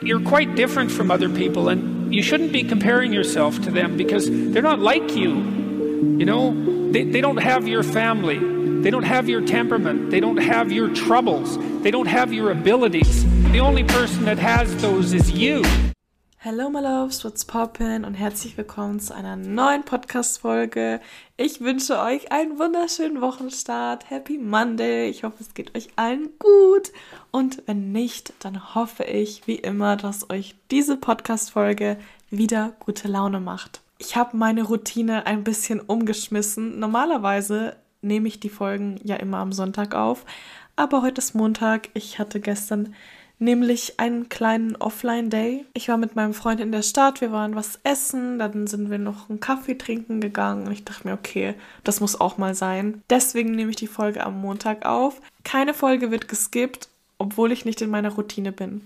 You're quite different from other people, and you shouldn't be comparing yourself to them because they're not like you. You know, they, they don't have your family, they don't have your temperament, they don't have your troubles, they don't have your abilities. The only person that has those is you. Hello, my loves, what's poppin' und herzlich willkommen zu einer neuen Podcast-Folge. Ich wünsche euch einen wunderschönen Wochenstart. Happy Monday. Ich hoffe, es geht euch allen gut. Und wenn nicht, dann hoffe ich, wie immer, dass euch diese Podcast-Folge wieder gute Laune macht. Ich habe meine Routine ein bisschen umgeschmissen. Normalerweise nehme ich die Folgen ja immer am Sonntag auf. Aber heute ist Montag. Ich hatte gestern nämlich einen kleinen Offline-Day. Ich war mit meinem Freund in der Stadt, wir waren was essen, dann sind wir noch einen Kaffee trinken gegangen und ich dachte mir, okay, das muss auch mal sein. Deswegen nehme ich die Folge am Montag auf. Keine Folge wird geskippt obwohl ich nicht in meiner Routine bin.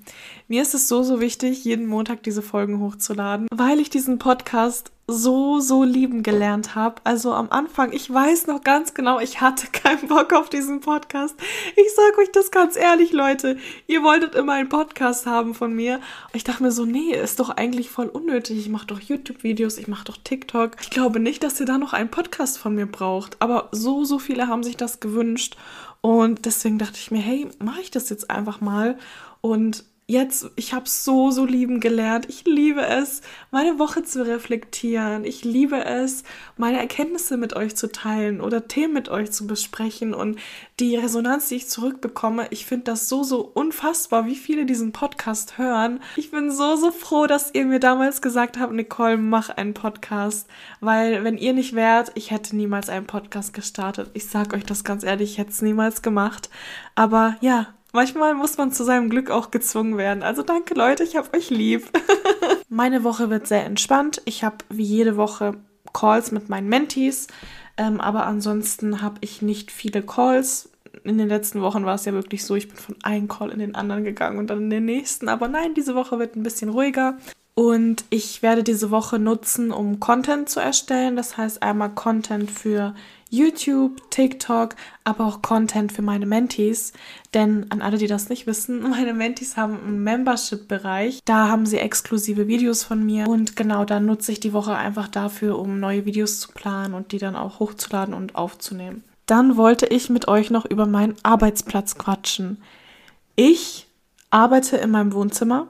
Mir ist es so, so wichtig, jeden Montag diese Folgen hochzuladen, weil ich diesen Podcast so, so lieben gelernt habe. Also am Anfang, ich weiß noch ganz genau, ich hatte keinen Bock auf diesen Podcast. Ich sage euch das ganz ehrlich, Leute. Ihr wolltet immer einen Podcast haben von mir. Ich dachte mir so, nee, ist doch eigentlich voll unnötig. Ich mache doch YouTube-Videos, ich mache doch TikTok. Ich glaube nicht, dass ihr da noch einen Podcast von mir braucht. Aber so, so viele haben sich das gewünscht. Und deswegen dachte ich mir, hey, mache ich das jetzt einfach mal. Und jetzt, ich habe so, so lieben gelernt. Ich liebe es, meine Woche zu reflektieren. Ich liebe es, meine Erkenntnisse mit euch zu teilen oder Themen mit euch zu besprechen und die Resonanz, die ich zurückbekomme. Ich finde das so, so unfassbar, wie viele diesen Podcast hören. Ich bin so, so froh, dass ihr mir damals gesagt habt, Nicole, mach einen Podcast. Weil, wenn ihr nicht wärt, ich hätte niemals einen Podcast gestartet. Ich sag euch das ganz ehrlich, ich hätte es niemals gemacht. Aber ja, Manchmal muss man zu seinem Glück auch gezwungen werden. Also danke Leute, ich hab euch lieb. Meine Woche wird sehr entspannt. Ich habe wie jede Woche Calls mit meinen Mentees, ähm, aber ansonsten habe ich nicht viele Calls. In den letzten Wochen war es ja wirklich so, ich bin von einem Call in den anderen gegangen und dann in den nächsten. Aber nein, diese Woche wird ein bisschen ruhiger. Und ich werde diese Woche nutzen, um Content zu erstellen. Das heißt einmal Content für YouTube, TikTok, aber auch Content für meine Mentees. Denn an alle, die das nicht wissen, meine Mentees haben einen Membership-Bereich. Da haben sie exklusive Videos von mir. Und genau da nutze ich die Woche einfach dafür, um neue Videos zu planen und die dann auch hochzuladen und aufzunehmen. Dann wollte ich mit euch noch über meinen Arbeitsplatz quatschen. Ich arbeite in meinem Wohnzimmer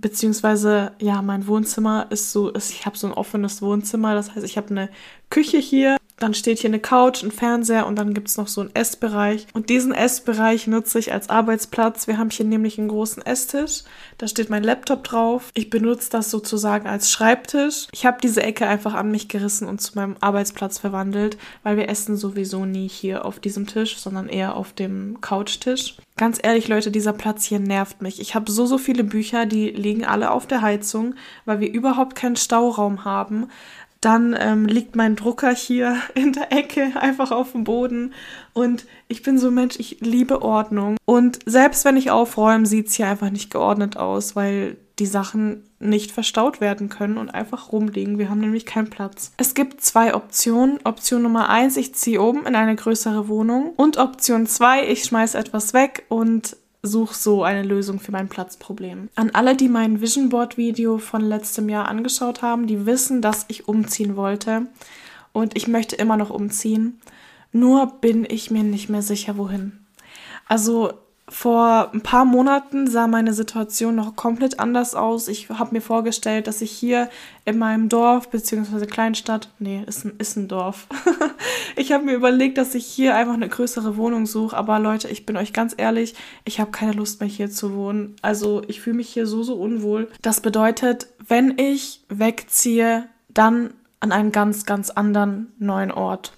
beziehungsweise ja, mein Wohnzimmer ist so, ich habe so ein offenes Wohnzimmer, das heißt, ich habe eine Küche hier, dann steht hier eine Couch, ein Fernseher und dann gibt's noch so einen Essbereich. Und diesen Essbereich nutze ich als Arbeitsplatz. Wir haben hier nämlich einen großen Esstisch. Da steht mein Laptop drauf. Ich benutze das sozusagen als Schreibtisch. Ich habe diese Ecke einfach an mich gerissen und zu meinem Arbeitsplatz verwandelt, weil wir essen sowieso nie hier auf diesem Tisch, sondern eher auf dem Couchtisch. Ganz ehrlich, Leute, dieser Platz hier nervt mich. Ich habe so, so viele Bücher, die liegen alle auf der Heizung, weil wir überhaupt keinen Stauraum haben. Dann ähm, liegt mein Drucker hier in der Ecke einfach auf dem Boden. Und ich bin so ein Mensch, ich liebe Ordnung. Und selbst wenn ich aufräume, sieht es hier einfach nicht geordnet aus, weil die Sachen nicht verstaut werden können und einfach rumliegen. Wir haben nämlich keinen Platz. Es gibt zwei Optionen. Option Nummer eins, ich ziehe oben in eine größere Wohnung. Und Option zwei, ich schmeiße etwas weg und suche so eine Lösung für mein Platzproblem. An alle, die mein Vision Board Video von letztem Jahr angeschaut haben, die wissen, dass ich umziehen wollte und ich möchte immer noch umziehen. Nur bin ich mir nicht mehr sicher, wohin. Also vor ein paar Monaten sah meine Situation noch komplett anders aus. Ich habe mir vorgestellt, dass ich hier in meinem Dorf bzw. Kleinstadt, nee, ist ein, ist ein Dorf. ich habe mir überlegt, dass ich hier einfach eine größere Wohnung suche. Aber Leute, ich bin euch ganz ehrlich, ich habe keine Lust mehr hier zu wohnen. Also ich fühle mich hier so, so unwohl. Das bedeutet, wenn ich wegziehe, dann an einen ganz, ganz anderen neuen Ort.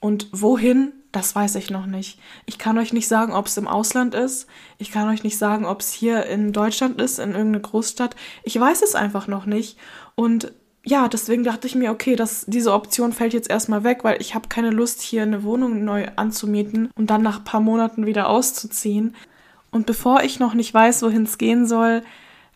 Und wohin, das weiß ich noch nicht. Ich kann euch nicht sagen, ob es im Ausland ist. Ich kann euch nicht sagen, ob es hier in Deutschland ist, in irgendeiner Großstadt. Ich weiß es einfach noch nicht. Und ja, deswegen dachte ich mir, okay, das, diese Option fällt jetzt erstmal weg, weil ich habe keine Lust, hier eine Wohnung neu anzumieten und dann nach ein paar Monaten wieder auszuziehen. Und bevor ich noch nicht weiß, wohin es gehen soll,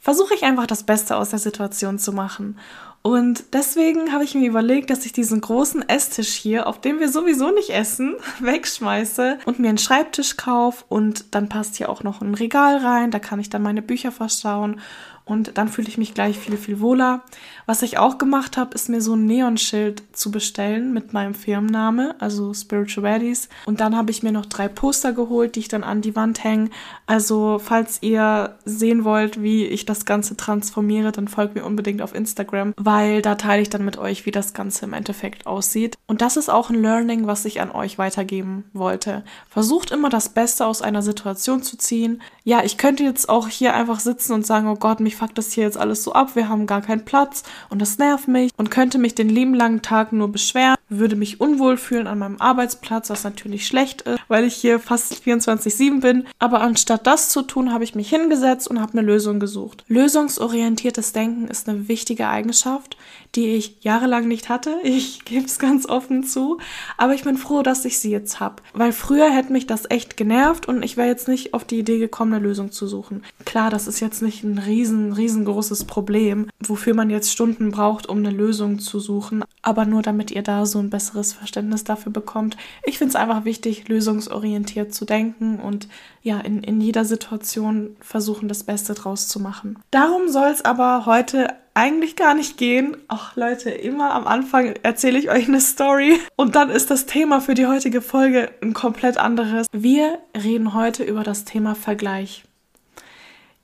versuche ich einfach das Beste aus der Situation zu machen. Und deswegen habe ich mir überlegt, dass ich diesen großen Esstisch hier, auf dem wir sowieso nicht essen, wegschmeiße und mir einen Schreibtisch kaufe. Und dann passt hier auch noch ein Regal rein. Da kann ich dann meine Bücher verstauen und dann fühle ich mich gleich viel, viel wohler. Was ich auch gemacht habe, ist mir so ein Neonschild zu bestellen mit meinem Firmenname, also Spiritualities. Und dann habe ich mir noch drei Poster geholt, die ich dann an die Wand hänge. Also falls ihr sehen wollt, wie ich das Ganze transformiere, dann folgt mir unbedingt auf Instagram, weil da teile ich dann mit euch, wie das Ganze im Endeffekt aussieht. Und das ist auch ein Learning, was ich an euch weitergeben wollte. Versucht immer das Beste aus einer Situation zu ziehen. Ja, ich könnte jetzt auch hier einfach sitzen und sagen, oh Gott, mich fuckt das hier jetzt alles so ab, wir haben gar keinen Platz und das nervt mich und könnte mich den lieben langen Tag nur beschweren, würde mich unwohl fühlen an meinem Arbeitsplatz, was natürlich schlecht ist, weil ich hier fast 24-7 bin. Aber anstatt das zu tun, habe ich mich hingesetzt und habe eine Lösung gesucht. Lösungsorientiertes Denken ist eine wichtige Eigenschaft, die ich jahrelang nicht hatte. Ich gebe es ganz offen zu. Aber ich bin froh, dass ich sie jetzt habe. Weil früher hätte mich das echt genervt und ich wäre jetzt nicht auf die Idee gekommen, eine Lösung zu suchen. Klar, das ist jetzt nicht ein riesen, riesengroßes Problem, wofür man jetzt Stunden braucht, um eine Lösung zu suchen. Aber nur damit ihr da so ein besseres Verständnis dafür bekommt. Ich finde es einfach wichtig, lösungsorientiert zu denken und ja, in, in jeder Situation versuchen, das Beste draus zu machen. Darum soll es aber heute eigentlich gar nicht gehen. Ach Leute, immer am Anfang erzähle ich euch eine Story und dann ist das Thema für die heutige Folge ein komplett anderes. Wir reden heute über das Thema Vergleich.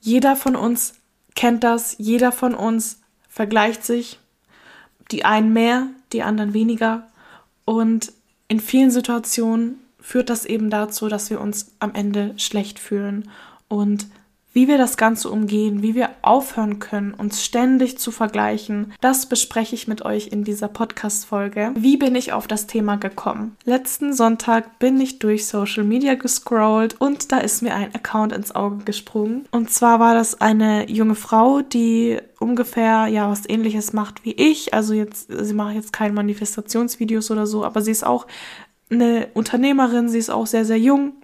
Jeder von uns kennt das, jeder von uns vergleicht sich, die einen mehr, die anderen weniger. Und in vielen Situationen führt das eben dazu, dass wir uns am Ende schlecht fühlen. Und wie wir das Ganze umgehen, wie wir aufhören können, uns ständig zu vergleichen, das bespreche ich mit euch in dieser Podcast-Folge. Wie bin ich auf das Thema gekommen? Letzten Sonntag bin ich durch Social Media gescrollt und da ist mir ein Account ins Auge gesprungen. Und zwar war das eine junge Frau, die ungefähr ja was ähnliches macht wie ich. Also jetzt, sie macht jetzt keine Manifestationsvideos oder so, aber sie ist auch eine Unternehmerin, sie ist auch sehr, sehr jung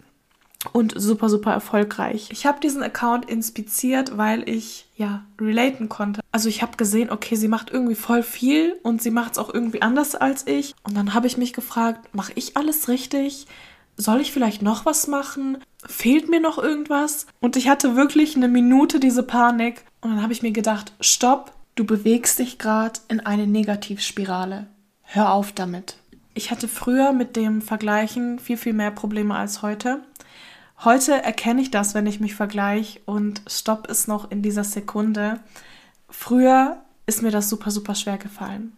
und super, super erfolgreich. Ich habe diesen Account inspiziert, weil ich ja relaten konnte. Also ich habe gesehen, okay, sie macht irgendwie voll viel und sie macht es auch irgendwie anders als ich. Und dann habe ich mich gefragt, mache ich alles richtig? Soll ich vielleicht noch was machen? Fehlt mir noch irgendwas? Und ich hatte wirklich eine Minute diese Panik. Und dann habe ich mir gedacht, stopp, du bewegst dich gerade in eine Negativspirale. Hör auf damit. Ich hatte früher mit dem Vergleichen viel, viel mehr Probleme als heute. Heute erkenne ich das, wenn ich mich vergleiche und stopp es noch in dieser Sekunde. Früher ist mir das super, super schwer gefallen.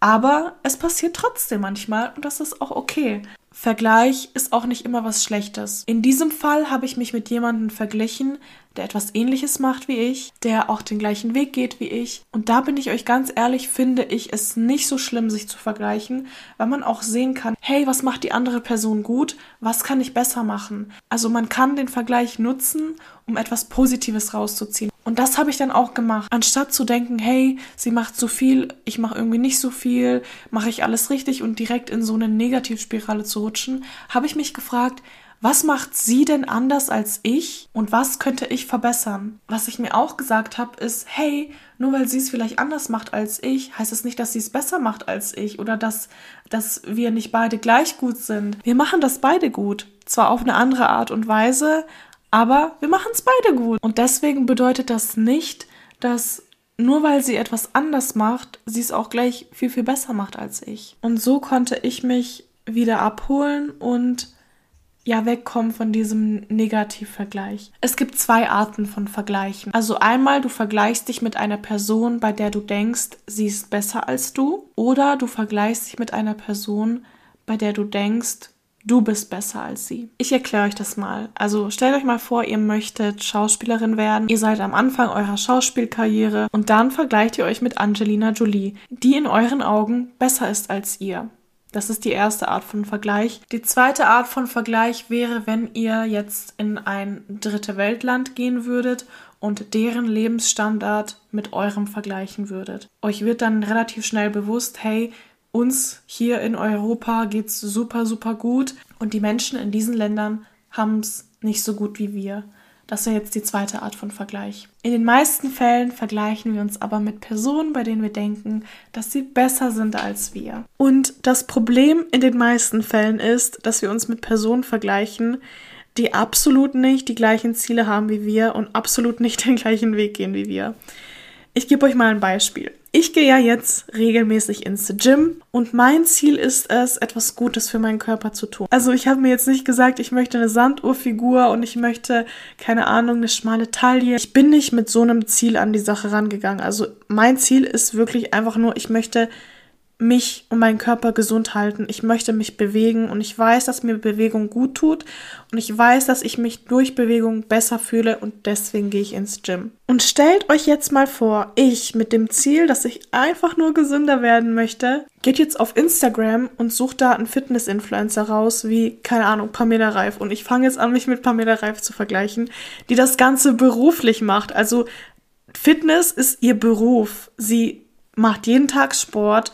Aber es passiert trotzdem manchmal und das ist auch okay. Vergleich ist auch nicht immer was Schlechtes. In diesem Fall habe ich mich mit jemandem verglichen, der etwas Ähnliches macht wie ich, der auch den gleichen Weg geht wie ich. Und da bin ich euch ganz ehrlich, finde ich es nicht so schlimm, sich zu vergleichen, weil man auch sehen kann, hey, was macht die andere Person gut? Was kann ich besser machen? Also man kann den Vergleich nutzen, um etwas Positives rauszuziehen. Und das habe ich dann auch gemacht. Anstatt zu denken, hey, sie macht so viel, ich mache irgendwie nicht so viel, mache ich alles richtig und direkt in so eine Negativspirale zu rutschen, habe ich mich gefragt, was macht sie denn anders als ich und was könnte ich verbessern? Was ich mir auch gesagt habe, ist, hey, nur weil sie es vielleicht anders macht als ich, heißt es nicht, dass sie es besser macht als ich oder dass, dass wir nicht beide gleich gut sind. Wir machen das beide gut. Zwar auf eine andere Art und Weise, aber wir machen es beide gut. Und deswegen bedeutet das nicht, dass nur weil sie etwas anders macht, sie es auch gleich viel, viel besser macht als ich. Und so konnte ich mich wieder abholen und ja wegkommen von diesem Negativvergleich. Es gibt zwei Arten von Vergleichen. Also einmal, du vergleichst dich mit einer Person, bei der du denkst, sie ist besser als du, oder du vergleichst dich mit einer Person, bei der du denkst, du bist besser als sie. Ich erkläre euch das mal. Also stellt euch mal vor, ihr möchtet Schauspielerin werden. Ihr seid am Anfang eurer Schauspielkarriere und dann vergleicht ihr euch mit Angelina Jolie, die in euren Augen besser ist als ihr. Das ist die erste Art von Vergleich. Die zweite Art von Vergleich wäre, wenn ihr jetzt in ein dritte Weltland gehen würdet und deren Lebensstandard mit eurem vergleichen würdet. Euch wird dann relativ schnell bewusst, hey, uns hier in Europa geht's super, super gut und die Menschen in diesen Ländern haben es nicht so gut wie wir. Das wäre jetzt die zweite Art von Vergleich. In den meisten Fällen vergleichen wir uns aber mit Personen, bei denen wir denken, dass sie besser sind als wir. Und das Problem in den meisten Fällen ist, dass wir uns mit Personen vergleichen, die absolut nicht die gleichen Ziele haben wie wir und absolut nicht den gleichen Weg gehen wie wir. Ich gebe euch mal ein Beispiel. Ich gehe ja jetzt regelmäßig ins Gym und mein Ziel ist es, etwas Gutes für meinen Körper zu tun. Also ich habe mir jetzt nicht gesagt, ich möchte eine Sanduhrfigur und ich möchte, keine Ahnung, eine schmale Taille. Ich bin nicht mit so einem Ziel an die Sache rangegangen. Also mein Ziel ist wirklich einfach nur, ich möchte mich und meinen Körper gesund halten. Ich möchte mich bewegen und ich weiß, dass mir Bewegung gut tut und ich weiß, dass ich mich durch Bewegung besser fühle und deswegen gehe ich ins Gym. Und stellt euch jetzt mal vor, ich mit dem Ziel, dass ich einfach nur gesünder werden möchte, geht jetzt auf Instagram und sucht da einen Fitness-Influencer raus, wie, keine Ahnung, Pamela Reif. Und ich fange jetzt an, mich mit Pamela Reif zu vergleichen, die das Ganze beruflich macht. Also Fitness ist ihr Beruf. Sie macht jeden Tag Sport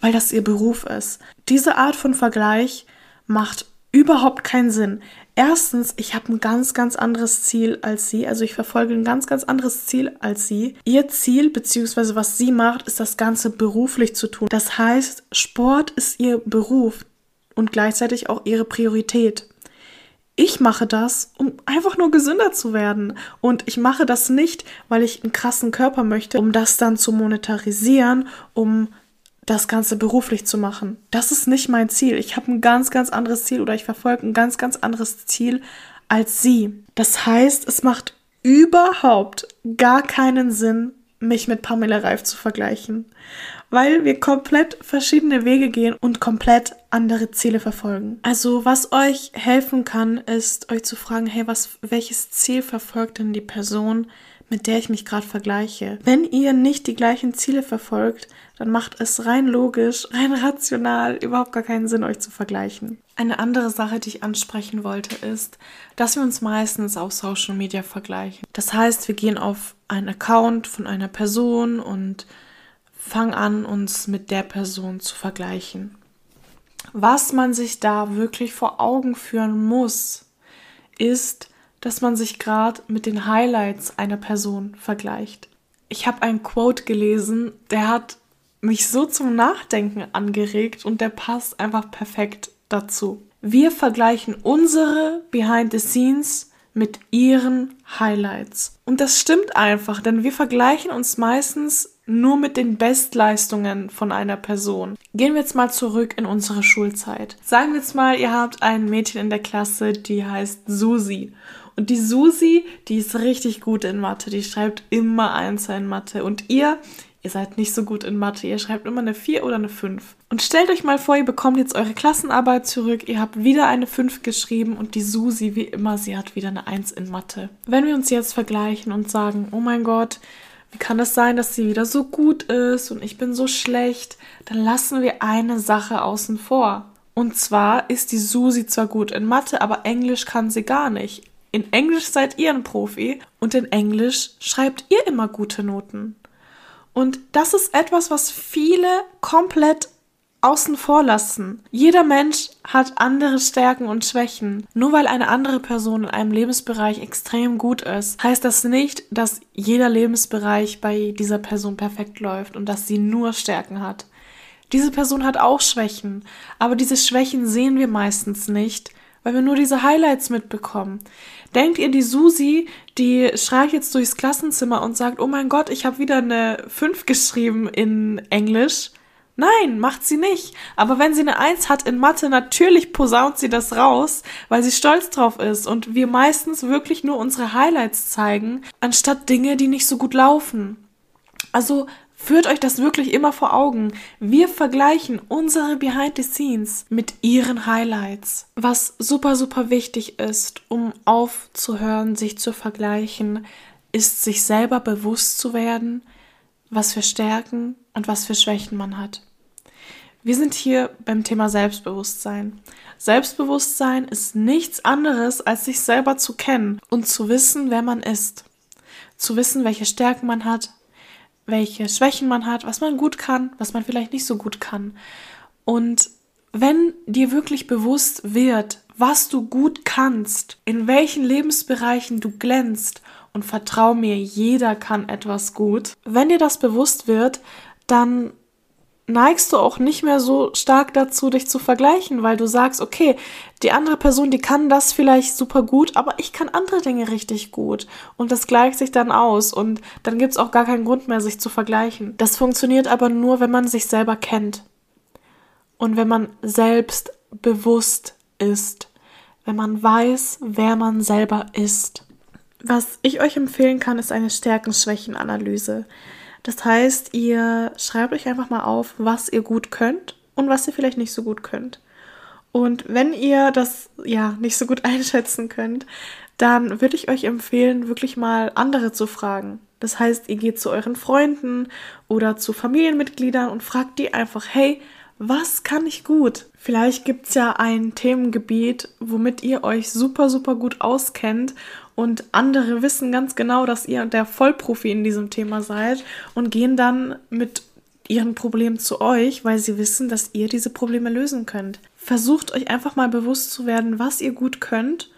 weil das ihr Beruf ist. Diese Art von Vergleich macht überhaupt keinen Sinn. Erstens, ich habe ein ganz, ganz anderes Ziel als sie. Also ich verfolge ein ganz, ganz anderes Ziel als sie. Ihr Ziel, beziehungsweise was sie macht, ist das Ganze beruflich zu tun. Das heißt, Sport ist ihr Beruf und gleichzeitig auch ihre Priorität. Ich mache das, um einfach nur gesünder zu werden. Und ich mache das nicht, weil ich einen krassen Körper möchte, um das dann zu monetarisieren, um das Ganze beruflich zu machen. Das ist nicht mein Ziel. Ich habe ein ganz, ganz anderes Ziel oder ich verfolge ein ganz, ganz anderes Ziel als sie. Das heißt, es macht überhaupt gar keinen Sinn, mich mit Pamela Reif zu vergleichen, weil wir komplett verschiedene Wege gehen und komplett andere Ziele verfolgen. Also, was euch helfen kann, ist euch zu fragen, hey, was welches Ziel verfolgt denn die Person, mit der ich mich gerade vergleiche? Wenn ihr nicht die gleichen Ziele verfolgt, dann macht es rein logisch, rein rational überhaupt gar keinen Sinn, euch zu vergleichen. Eine andere Sache, die ich ansprechen wollte, ist, dass wir uns meistens auf Social Media vergleichen. Das heißt, wir gehen auf einen Account von einer Person und fangen an, uns mit der Person zu vergleichen. Was man sich da wirklich vor Augen führen muss, ist, dass man sich gerade mit den Highlights einer Person vergleicht. Ich habe ein Quote gelesen, der hat mich so zum Nachdenken angeregt und der passt einfach perfekt dazu. Wir vergleichen unsere Behind the Scenes mit ihren Highlights. Und das stimmt einfach, denn wir vergleichen uns meistens nur mit den Bestleistungen von einer Person. Gehen wir jetzt mal zurück in unsere Schulzeit. Sagen wir jetzt mal, ihr habt ein Mädchen in der Klasse, die heißt Susi. Und die Susi, die ist richtig gut in Mathe, die schreibt immer Einser in Mathe. Und ihr, ihr seid nicht so gut in Mathe, ihr schreibt immer eine 4 oder eine 5. Und stellt euch mal vor, ihr bekommt jetzt eure Klassenarbeit zurück, ihr habt wieder eine 5 geschrieben und die Susi, wie immer, sie hat wieder eine 1 in Mathe. Wenn wir uns jetzt vergleichen und sagen, oh mein Gott, wie kann es sein, dass sie wieder so gut ist und ich bin so schlecht, dann lassen wir eine Sache außen vor. Und zwar ist die Susi zwar gut in Mathe, aber Englisch kann sie gar nicht. In Englisch seid ihr ein Profi und in Englisch schreibt ihr immer gute Noten. Und das ist etwas, was viele komplett außen vor lassen. Jeder Mensch hat andere Stärken und Schwächen. Nur weil eine andere Person in einem Lebensbereich extrem gut ist, heißt das nicht, dass jeder Lebensbereich bei dieser Person perfekt läuft und dass sie nur Stärken hat. Diese Person hat auch Schwächen, aber diese Schwächen sehen wir meistens nicht, weil wir nur diese Highlights mitbekommen. Denkt ihr, die Susi, die schreit jetzt durchs Klassenzimmer und sagt, oh mein Gott, ich habe wieder eine 5 geschrieben in Englisch? Nein, macht sie nicht. Aber wenn sie eine 1 hat in Mathe, natürlich posaunt sie das raus, weil sie stolz drauf ist und wir meistens wirklich nur unsere Highlights zeigen, anstatt Dinge, die nicht so gut laufen. Also Führt euch das wirklich immer vor Augen. Wir vergleichen unsere Behind the Scenes mit ihren Highlights. Was super, super wichtig ist, um aufzuhören, sich zu vergleichen, ist sich selber bewusst zu werden, was für Stärken und was für Schwächen man hat. Wir sind hier beim Thema Selbstbewusstsein. Selbstbewusstsein ist nichts anderes, als sich selber zu kennen und zu wissen, wer man ist. Zu wissen, welche Stärken man hat, welche Schwächen man hat, was man gut kann, was man vielleicht nicht so gut kann. Und wenn dir wirklich bewusst wird, was du gut kannst, in welchen Lebensbereichen du glänzt und vertrau mir, jeder kann etwas gut. Wenn dir das bewusst wird, dann neigst du auch nicht mehr so stark dazu, dich zu vergleichen, weil du sagst, okay, die andere Person, die kann das vielleicht super gut, aber ich kann andere Dinge richtig gut. Und das gleicht sich dann aus und dann gibt es auch gar keinen Grund mehr, sich zu vergleichen. Das funktioniert aber nur, wenn man sich selber kennt. Und wenn man selbst bewusst ist. Wenn man weiß, wer man selber ist. Was ich euch empfehlen kann, ist eine Stärken-Schwächen-Analyse. Das heißt, ihr schreibt euch einfach mal auf, was ihr gut könnt und was ihr vielleicht nicht so gut könnt. Und wenn ihr das ja nicht so gut einschätzen könnt, dann würde ich euch empfehlen, wirklich mal andere zu fragen. Das heißt, ihr geht zu euren Freunden oder zu Familienmitgliedern und fragt die einfach, hey, was kann ich gut? Vielleicht gibt es ja ein Themengebiet, womit ihr euch super, super gut auskennt und andere wissen ganz genau, dass ihr der Vollprofi in diesem Thema seid und gehen dann mit ihren Problemen zu euch, weil sie wissen, dass ihr diese Probleme lösen könnt. Versucht euch einfach mal bewusst zu werden, was ihr gut könnt,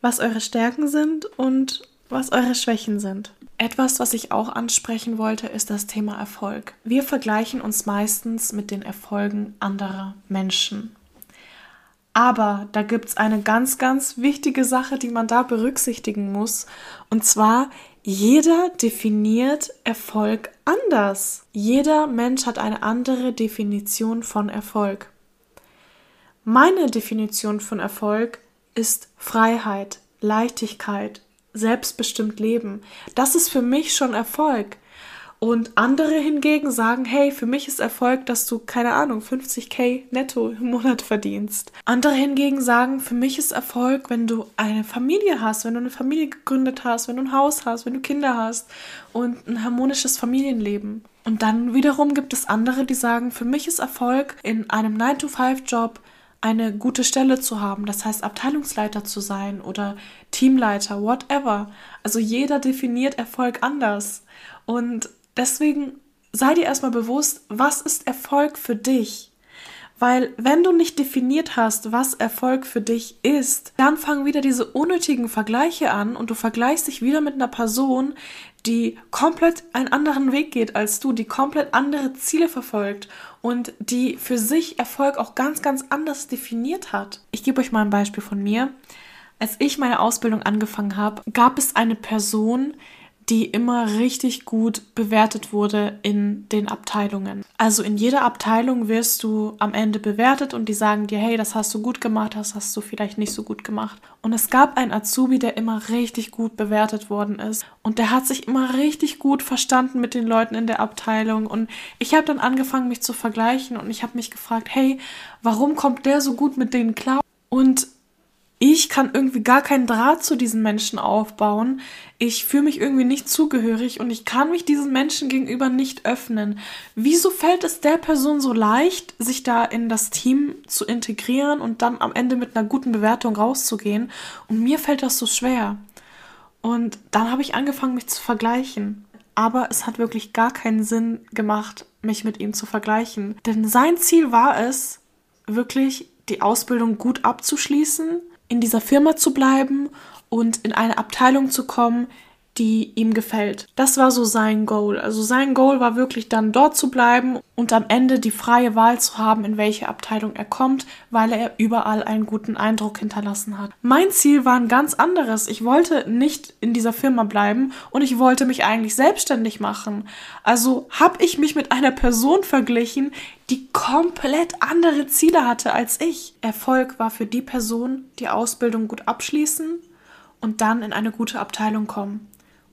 was eure Stärken sind und was eure Schwächen sind. Etwas, was ich auch ansprechen wollte, ist das Thema Erfolg. Wir vergleichen uns meistens mit den Erfolgen anderer Menschen. Aber da gibt es eine ganz, ganz wichtige Sache, die man da berücksichtigen muss. Und zwar, jeder definiert Erfolg anders. Jeder Mensch hat eine andere Definition von Erfolg. Meine Definition von Erfolg ist Freiheit, Leichtigkeit, selbstbestimmt Leben. Das ist für mich schon Erfolg. Und andere hingegen sagen, hey, für mich ist Erfolg, dass du, keine Ahnung, 50k netto im Monat verdienst. Andere hingegen sagen, für mich ist Erfolg, wenn du eine Familie hast, wenn du eine Familie gegründet hast, wenn du ein Haus hast, wenn du Kinder hast und ein harmonisches Familienleben. Und dann wiederum gibt es andere, die sagen, für mich ist Erfolg, in einem 9-to-5-Job eine gute Stelle zu haben, das heißt Abteilungsleiter zu sein oder Teamleiter, whatever. Also jeder definiert Erfolg anders. Und Deswegen sei dir erstmal bewusst, was ist Erfolg für dich? Weil wenn du nicht definiert hast, was Erfolg für dich ist, dann fangen wieder diese unnötigen Vergleiche an und du vergleichst dich wieder mit einer Person, die komplett einen anderen Weg geht als du, die komplett andere Ziele verfolgt und die für sich Erfolg auch ganz, ganz anders definiert hat. Ich gebe euch mal ein Beispiel von mir. Als ich meine Ausbildung angefangen habe, gab es eine Person, die immer richtig gut bewertet wurde in den Abteilungen. Also in jeder Abteilung wirst du am Ende bewertet und die sagen dir, hey, das hast du gut gemacht, das hast du vielleicht nicht so gut gemacht. Und es gab einen Azubi, der immer richtig gut bewertet worden ist und der hat sich immer richtig gut verstanden mit den Leuten in der Abteilung und ich habe dann angefangen, mich zu vergleichen und ich habe mich gefragt, hey, warum kommt der so gut mit denen klar? Und ich kann irgendwie gar keinen Draht zu diesen Menschen aufbauen. Ich fühle mich irgendwie nicht zugehörig und ich kann mich diesen Menschen gegenüber nicht öffnen. Wieso fällt es der Person so leicht, sich da in das Team zu integrieren und dann am Ende mit einer guten Bewertung rauszugehen? Und mir fällt das so schwer. Und dann habe ich angefangen, mich zu vergleichen. Aber es hat wirklich gar keinen Sinn gemacht, mich mit ihm zu vergleichen. Denn sein Ziel war es, wirklich die Ausbildung gut abzuschließen, in dieser Firma zu bleiben und in eine Abteilung zu kommen, die ihm gefällt. Das war so sein Goal. Also sein Goal war wirklich dann dort zu bleiben und am Ende die freie Wahl zu haben, in welche Abteilung er kommt, weil er überall einen guten Eindruck hinterlassen hat. Mein Ziel war ein ganz anderes. Ich wollte nicht in dieser Firma bleiben und ich wollte mich eigentlich selbstständig machen. Also habe ich mich mit einer Person verglichen, die komplett andere Ziele hatte als ich. Erfolg war für die Person, die Ausbildung gut abschließen und dann in eine gute Abteilung kommen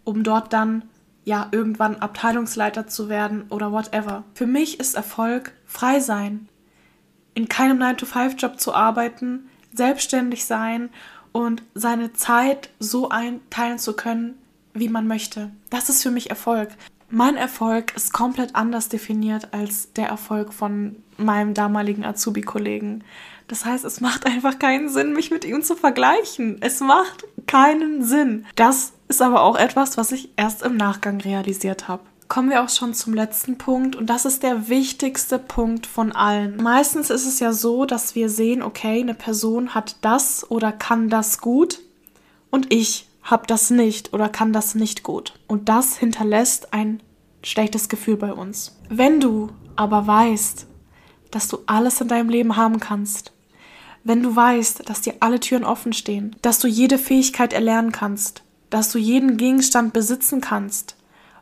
um dort dann ja irgendwann Abteilungsleiter zu werden oder whatever. Für mich ist Erfolg frei sein, in keinem 9-to-5-Job zu arbeiten, selbstständig sein und seine Zeit so einteilen zu können, wie man möchte. Das ist für mich Erfolg. Mein Erfolg ist komplett anders definiert als der Erfolg von meinem damaligen Azubi-Kollegen. Das heißt, es macht einfach keinen Sinn, mich mit ihm zu vergleichen. Es macht keinen Sinn. Das ist aber auch etwas, was ich erst im Nachgang realisiert habe. kommen wir auch schon zum letzten Punkt und das ist der wichtigste Punkt von allen. Meistens ist es ja so, dass wir sehen, okay, eine Person hat das oder kann das gut und ich habe das nicht oder kann das nicht gut. Und das hinterlässt ein schlechtes Gefühl bei uns. Wenn du aber weißt, dass du alles in deinem Leben haben kannst, wenn du weißt, dass dir alle Türen offen stehen, dass du jede Fähigkeit erlernen kannst, dass du jeden Gegenstand besitzen kannst,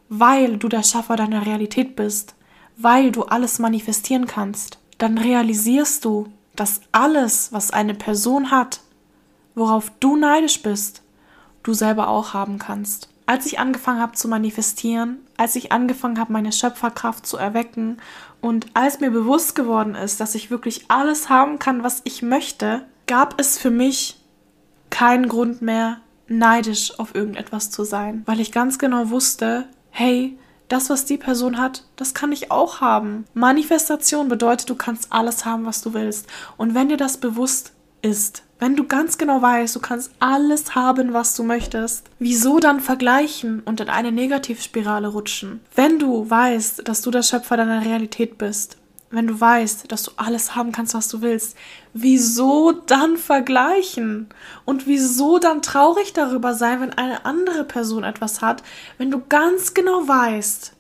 weil du der Schaffer deiner Realität bist, weil du alles manifestieren kannst, dann realisierst du, dass alles, was eine Person hat, worauf du neidisch bist, du selber auch haben kannst. Als ich angefangen habe zu manifestieren, als ich angefangen habe, meine Schöpferkraft zu erwecken und als mir bewusst geworden ist, dass ich wirklich alles haben kann, was ich möchte, gab es für mich keinen Grund mehr, neidisch auf irgendetwas zu sein, weil ich ganz genau wusste, hey, das, was die Person hat, das kann ich auch haben. Manifestation bedeutet, du kannst alles haben, was du willst. Und wenn dir das bewusst ist, wenn du ganz genau weißt, du kannst alles haben, was du möchtest, wieso dann vergleichen und in eine Negativspirale rutschen? Wenn du weißt, dass du der Schöpfer deiner Realität bist, wenn du weißt, dass du alles haben kannst, was du willst, wieso dann vergleichen? Und wieso dann traurig darüber sein, wenn eine andere Person etwas hat, wenn du ganz genau weißt,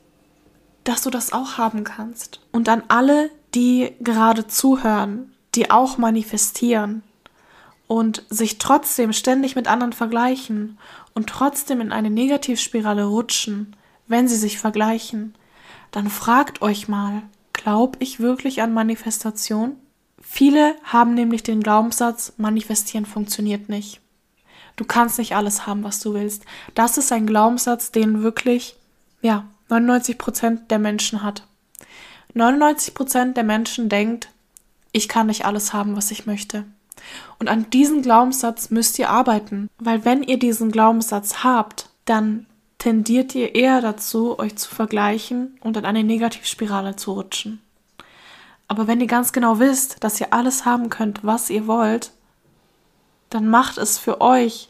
dass du das auch haben kannst? Und an alle, die gerade zuhören, die auch manifestieren und sich trotzdem ständig mit anderen vergleichen und trotzdem in eine Negativspirale rutschen, wenn sie sich vergleichen, dann fragt euch mal, Glaube ich wirklich an Manifestation? Viele haben nämlich den Glaubenssatz, manifestieren funktioniert nicht. Du kannst nicht alles haben, was du willst. Das ist ein Glaubenssatz, den wirklich, ja, 99 Prozent der Menschen hat. 99 Prozent der Menschen denkt, ich kann nicht alles haben, was ich möchte. Und an diesem Glaubenssatz müsst ihr arbeiten, weil wenn ihr diesen Glaubenssatz habt, dann tendiert ihr eher dazu, euch zu vergleichen und in eine Negativspirale zu rutschen. Aber wenn ihr ganz genau wisst, dass ihr alles haben könnt, was ihr wollt, dann macht es für euch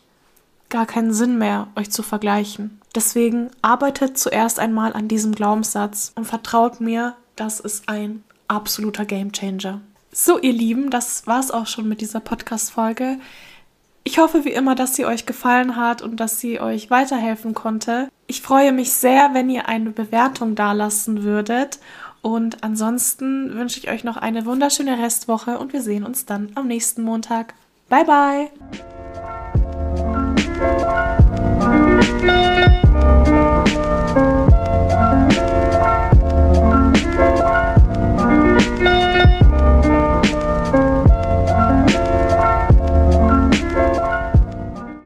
gar keinen Sinn mehr, euch zu vergleichen. Deswegen arbeitet zuerst einmal an diesem Glaubenssatz und vertraut mir, das ist ein absoluter Gamechanger. So, ihr Lieben, das war's auch schon mit dieser Podcast-Folge. Ich hoffe wie immer, dass sie euch gefallen hat und dass sie euch weiterhelfen konnte. Ich freue mich sehr, wenn ihr eine Bewertung dalassen würdet. Und ansonsten wünsche ich euch noch eine wunderschöne Restwoche und wir sehen uns dann am nächsten Montag. Bye bye!